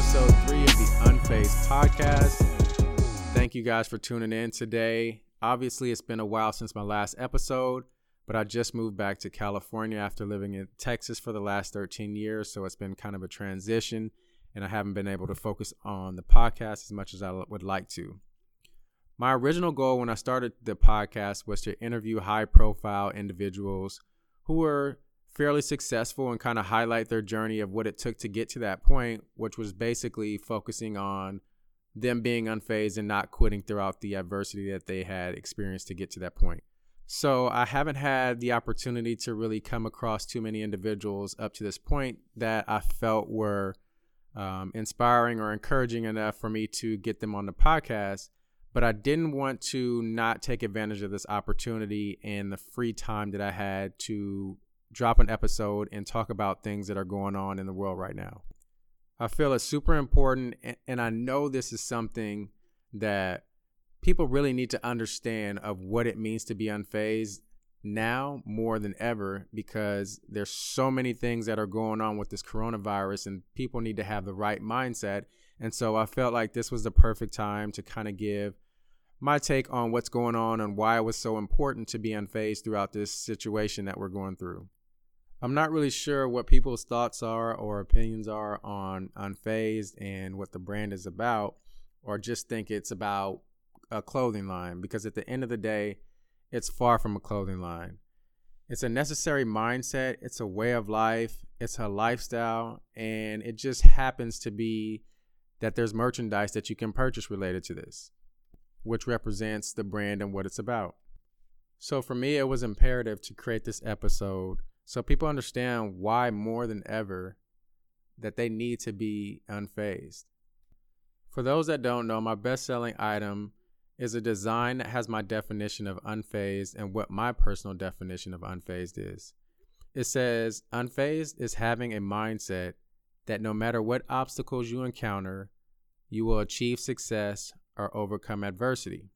episode three of the Unfazed podcast. Thank you guys for tuning in today. Obviously, it's been a while since my last episode, but I just moved back to California after living in Texas for the last 13 years. So it's been kind of a transition, and I haven't been able to focus on the podcast as much as I would like to. My original goal when I started the podcast was to interview high profile individuals who were fairly successful and kind of highlight their journey of what it took to get to that point, which was basically focusing on them being unfazed and not quitting throughout the adversity that they had experienced to get to that point. So I haven't had the opportunity to really come across too many individuals up to this point that I felt were um, inspiring or encouraging enough for me to get them on the podcast. But I didn't want to not take advantage of this opportunity and the free time that I had to drop an episode and talk about things that are going on in the world right now. I feel it's super important, and I know this is something that people really need to understand of what it means to be unfazed now more than ever because there's so many things that are going on with this coronavirus and people need to have the right mindset and so i felt like this was the perfect time to kind of give my take on what's going on and why it was so important to be unfazed throughout this situation that we're going through I'm not really sure what people's thoughts are or opinions are on Unfazed and what the brand is about, or just think it's about a clothing line because at the end of the day, it's far from a clothing line. It's a necessary mindset, it's a way of life, it's a lifestyle, and it just happens to be that there's merchandise that you can purchase related to this, which represents the brand and what it's about. So for me, it was imperative to create this episode so people understand why more than ever that they need to be unfazed. For those that don't know, my best selling item is a design that has my definition of unfazed and what my personal definition of unfazed is. It says, Unfazed is having a mindset that no matter what obstacles you encounter, you will achieve success or overcome adversity.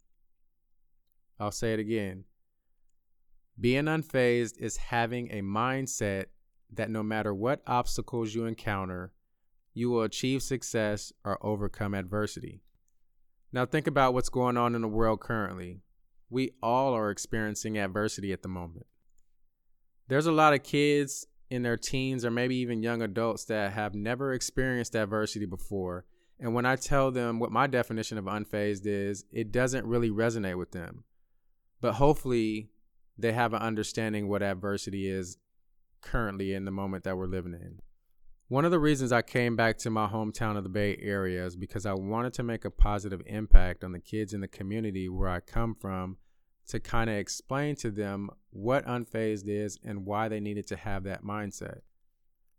I'll say it again. Being unfazed is having a mindset that no matter what obstacles you encounter, you will achieve success or overcome adversity. Now, think about what's going on in the world currently. We all are experiencing adversity at the moment. There's a lot of kids in their teens or maybe even young adults that have never experienced adversity before. And when I tell them what my definition of unfazed is, it doesn't really resonate with them. But hopefully, they have an understanding what adversity is currently in the moment that we're living in. One of the reasons I came back to my hometown of the Bay Area is because I wanted to make a positive impact on the kids in the community where I come from to kind of explain to them what unfazed is and why they needed to have that mindset.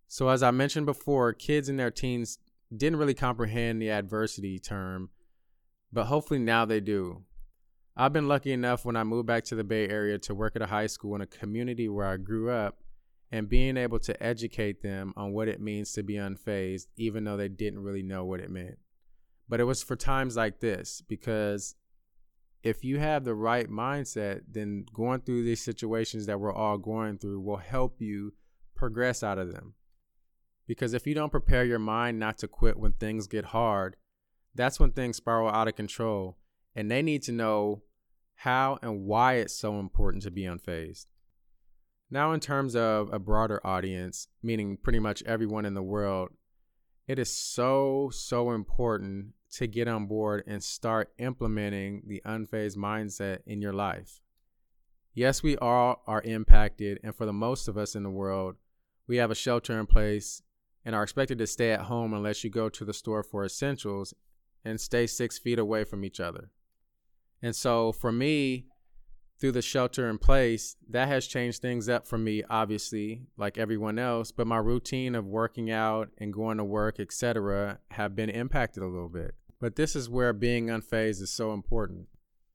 So, as I mentioned before, kids in their teens didn't really comprehend the adversity term, but hopefully now they do. I've been lucky enough when I moved back to the Bay Area to work at a high school in a community where I grew up and being able to educate them on what it means to be unfazed, even though they didn't really know what it meant. But it was for times like this because if you have the right mindset, then going through these situations that we're all going through will help you progress out of them. Because if you don't prepare your mind not to quit when things get hard, that's when things spiral out of control and they need to know how and why it's so important to be unfazed. Now, in terms of a broader audience, meaning pretty much everyone in the world, it is so, so important to get on board and start implementing the unfazed mindset in your life. Yes, we all are impacted, and for the most of us in the world, we have a shelter in place and are expected to stay at home unless you go to the store for essentials and stay six feet away from each other. And so for me, through the shelter in place, that has changed things up for me, obviously, like everyone else. But my routine of working out and going to work, etc., have been impacted a little bit. But this is where being unfazed is so important.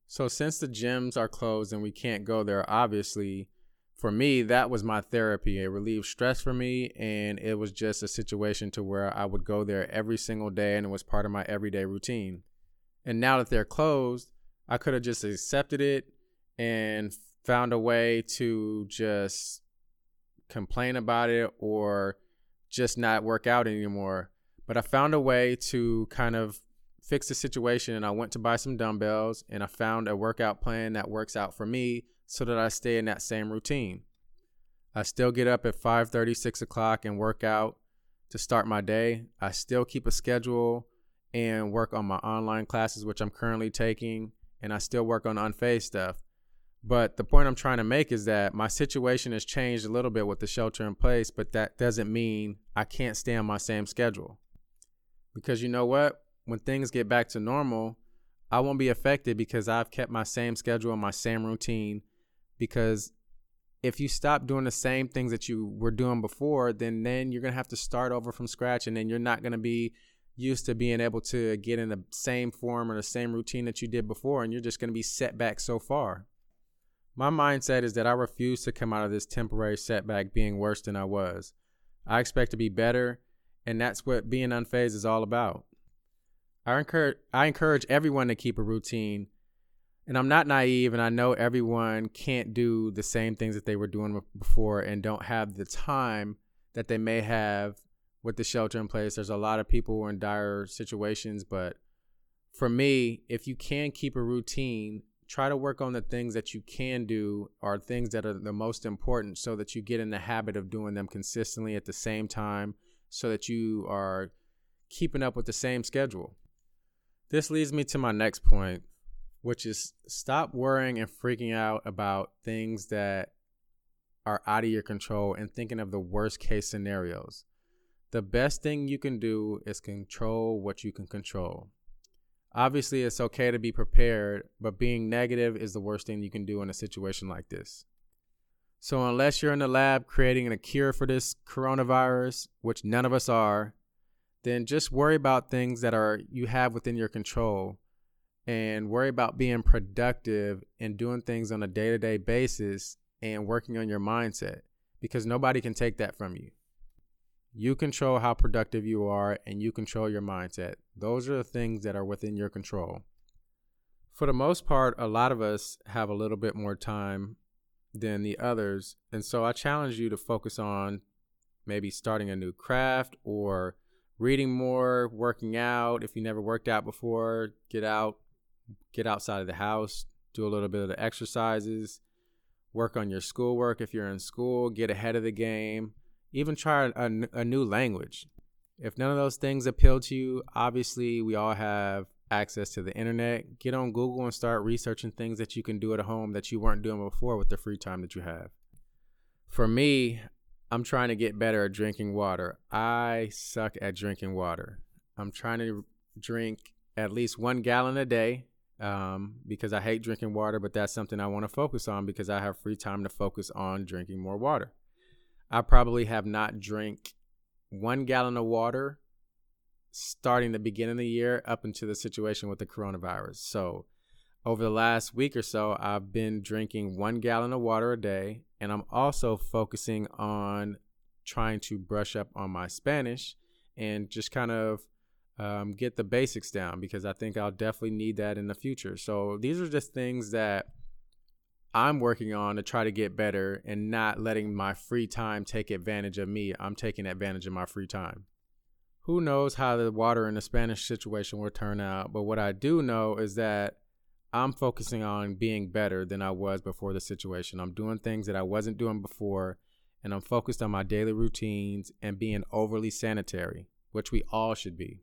So since the gyms are closed and we can't go there, obviously, for me, that was my therapy. It relieved stress for me, and it was just a situation to where I would go there every single day, and it was part of my everyday routine. And now that they're closed, I could have just accepted it and found a way to just complain about it or just not work out anymore. But I found a way to kind of fix the situation and I went to buy some dumbbells and I found a workout plan that works out for me so that I stay in that same routine. I still get up at 5 6 o'clock and work out to start my day. I still keep a schedule and work on my online classes, which I'm currently taking, and I still work on unfazed stuff. But the point I'm trying to make is that my situation has changed a little bit with the shelter in place, but that doesn't mean I can't stay on my same schedule. Because you know what? When things get back to normal, I won't be affected because I've kept my same schedule and my same routine. Because if you stop doing the same things that you were doing before, then then you're gonna have to start over from scratch, and then you're not gonna be used to being able to get in the same form or the same routine that you did before, and you're just gonna be set back so far. My mindset is that I refuse to come out of this temporary setback being worse than I was. I expect to be better, and that's what being unfazed is all about. I encourage I encourage everyone to keep a routine. And I'm not naive and I know everyone can't do the same things that they were doing before and don't have the time that they may have with the shelter in place. There's a lot of people who are in dire situations, but for me, if you can keep a routine try to work on the things that you can do or things that are the most important so that you get in the habit of doing them consistently at the same time so that you are keeping up with the same schedule. This leads me to my next point, which is stop worrying and freaking out about things that are out of your control and thinking of the worst case scenarios. The best thing you can do is control what you can control. Obviously, it's okay to be prepared, but being negative is the worst thing you can do in a situation like this. So, unless you're in the lab creating a cure for this coronavirus, which none of us are, then just worry about things that are you have within your control and worry about being productive and doing things on a day-to-day basis and working on your mindset because nobody can take that from you. You control how productive you are and you control your mindset. Those are the things that are within your control. For the most part, a lot of us have a little bit more time than the others. And so I challenge you to focus on maybe starting a new craft or reading more, working out. If you never worked out before, get out, get outside of the house, do a little bit of the exercises, work on your schoolwork if you're in school, get ahead of the game even try a, a new language. If none of those things appeal to you, obviously we all have access to the internet. Get on Google and start researching things that you can do at home that you weren't doing before with the free time that you have. For me, I'm trying to get better at drinking water. I suck at drinking water. I'm trying to drink at least one gallon a day um, because I hate drinking water, but that's something I want to focus on because I have free time to focus on drinking more water. I probably have not drank one gallon of water starting the beginning of the year up into the situation with the coronavirus. So over the last week or so, I've been drinking one gallon of water a day, and I'm also focusing on trying to brush up on my Spanish and just kind of um, get the basics down because I think I'll definitely need that in the future. So these are just things that I'm working on to try to get better and not letting my free time take advantage of me. I'm taking advantage of my free time. Who knows how the water in the Spanish situation will turn out, but what I do know is that I'm focusing on being better than I was before the situation. I'm doing things that I wasn't doing before, and I'm focused on my daily routines and being overly sanitary, which we all should be.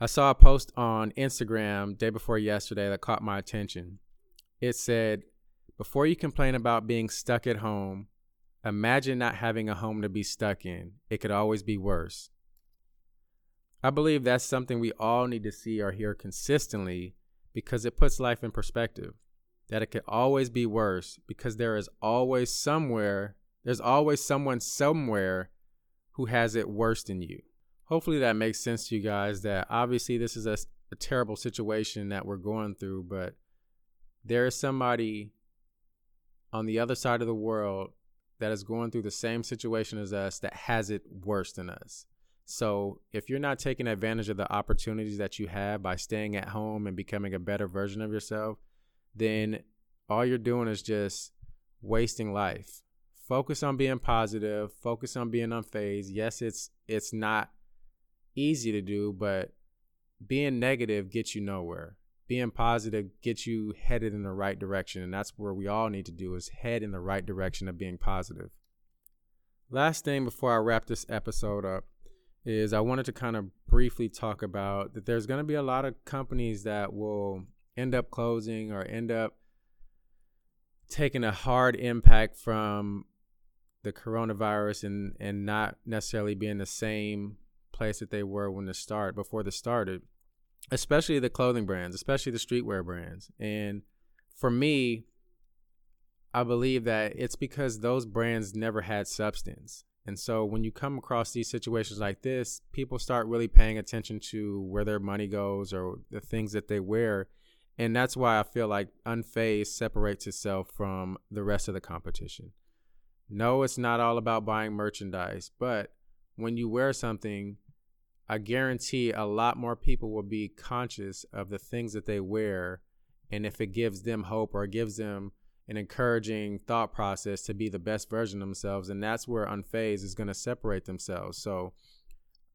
I saw a post on Instagram day before yesterday that caught my attention. It said, before you complain about being stuck at home, imagine not having a home to be stuck in. It could always be worse. I believe that's something we all need to see or hear consistently because it puts life in perspective. That it could always be worse because there is always somewhere, there's always someone somewhere who has it worse than you. Hopefully that makes sense to you guys that obviously this is a, a terrible situation that we're going through, but there is somebody on the other side of the world that is going through the same situation as us that has it worse than us. So if you're not taking advantage of the opportunities that you have by staying at home and becoming a better version of yourself, then all you're doing is just wasting life. Focus on being positive, focus on being unfazed. Yes, it's it's not easy to do, but being negative gets you nowhere. Being positive gets you headed in the right direction. And that's where we all need to do is head in the right direction of being positive. Last thing before I wrap this episode up is I wanted to kind of briefly talk about that there's going to be a lot of companies that will end up closing or end up taking a hard impact from the coronavirus and and not necessarily being the same place that they were when the start before the started especially the clothing brands especially the streetwear brands. And for me i believe that it's because those brands never had substance. And so when you come across these situations like this people start really paying attention to where their money goes or the things that they wear. And that's why I feel like Unfazed separates itself from the rest of the competition. No, it's not all about buying merchandise, but when you wear something, I guarantee a lot more people will be conscious of the things that they wear. And if it gives them hope or gives them an encouraging thought process to be the best version of themselves, and that's where Unfazed is going to separate themselves. So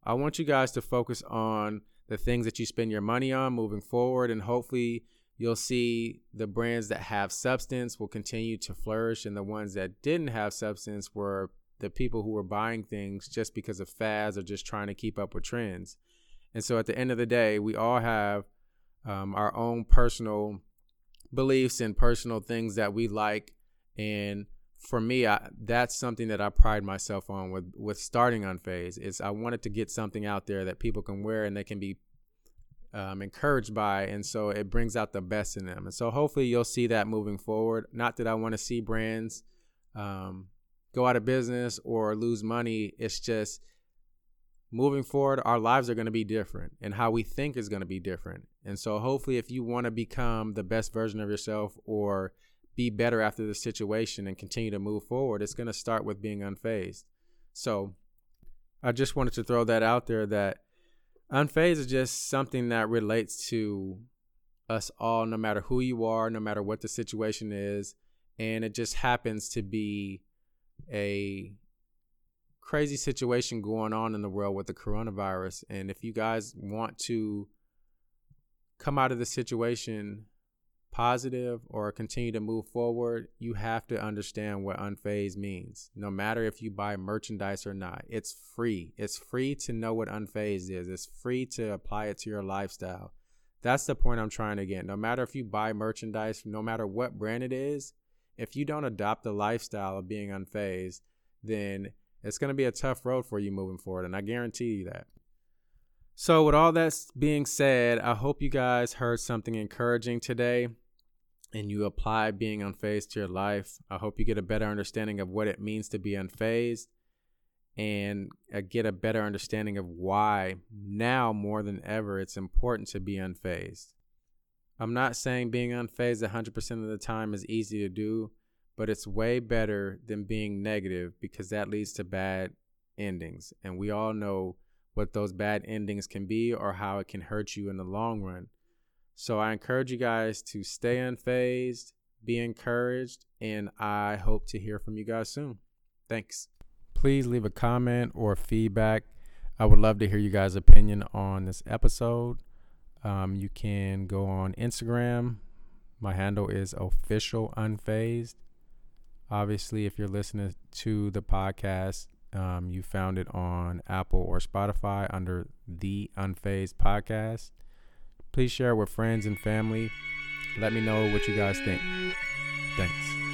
I want you guys to focus on the things that you spend your money on moving forward. And hopefully, you'll see the brands that have substance will continue to flourish, and the ones that didn't have substance were the people who were buying things just because of fads or just trying to keep up with trends. And so, at the end of the day, we all have um, our own personal beliefs and personal things that we like. And for me, I, that's something that I pride myself on with with starting Unfazed. Is I wanted to get something out there that people can wear and they can be um, encouraged by, and so it brings out the best in them. And so hopefully you'll see that moving forward. Not that I want to see brands um, go out of business or lose money. It's just moving forward, our lives are going to be different, and how we think is going to be different. And so hopefully, if you want to become the best version of yourself or be better after the situation and continue to move forward, it's going to start with being unfazed. So I just wanted to throw that out there that unfazed is just something that relates to us all, no matter who you are, no matter what the situation is. And it just happens to be a crazy situation going on in the world with the coronavirus. And if you guys want to come out of the situation positive or continue to move forward, you have to understand what unfazed means. No matter if you buy merchandise or not, it's free. It's free to know what unfazed is. It's free to apply it to your lifestyle. That's the point I'm trying to get. No matter if you buy merchandise, no matter what brand it is, if you don't adopt the lifestyle of being unfazed, then it's going to be a tough road for you moving forward. And I guarantee you that. So, with all that being said, I hope you guys heard something encouraging today and you apply being unfazed to your life. I hope you get a better understanding of what it means to be unfazed and uh, get a better understanding of why now more than ever it's important to be unfazed. I'm not saying being unfazed 100% of the time is easy to do, but it's way better than being negative because that leads to bad endings. And we all know what those bad endings can be or how it can hurt you in the long run. So I encourage you guys to stay unfazed, be encouraged, and I hope to hear from you guys soon. Thanks. Please leave a comment or feedback. I would love to hear you guys' opinion on this episode. Um, you can go on Instagram. My handle is official unfazed. Obviously, if you're listening to the podcast, um, you found it on Apple or Spotify under the Unfazed Podcast. Please share with friends and family. Let me know what you guys think. Thanks.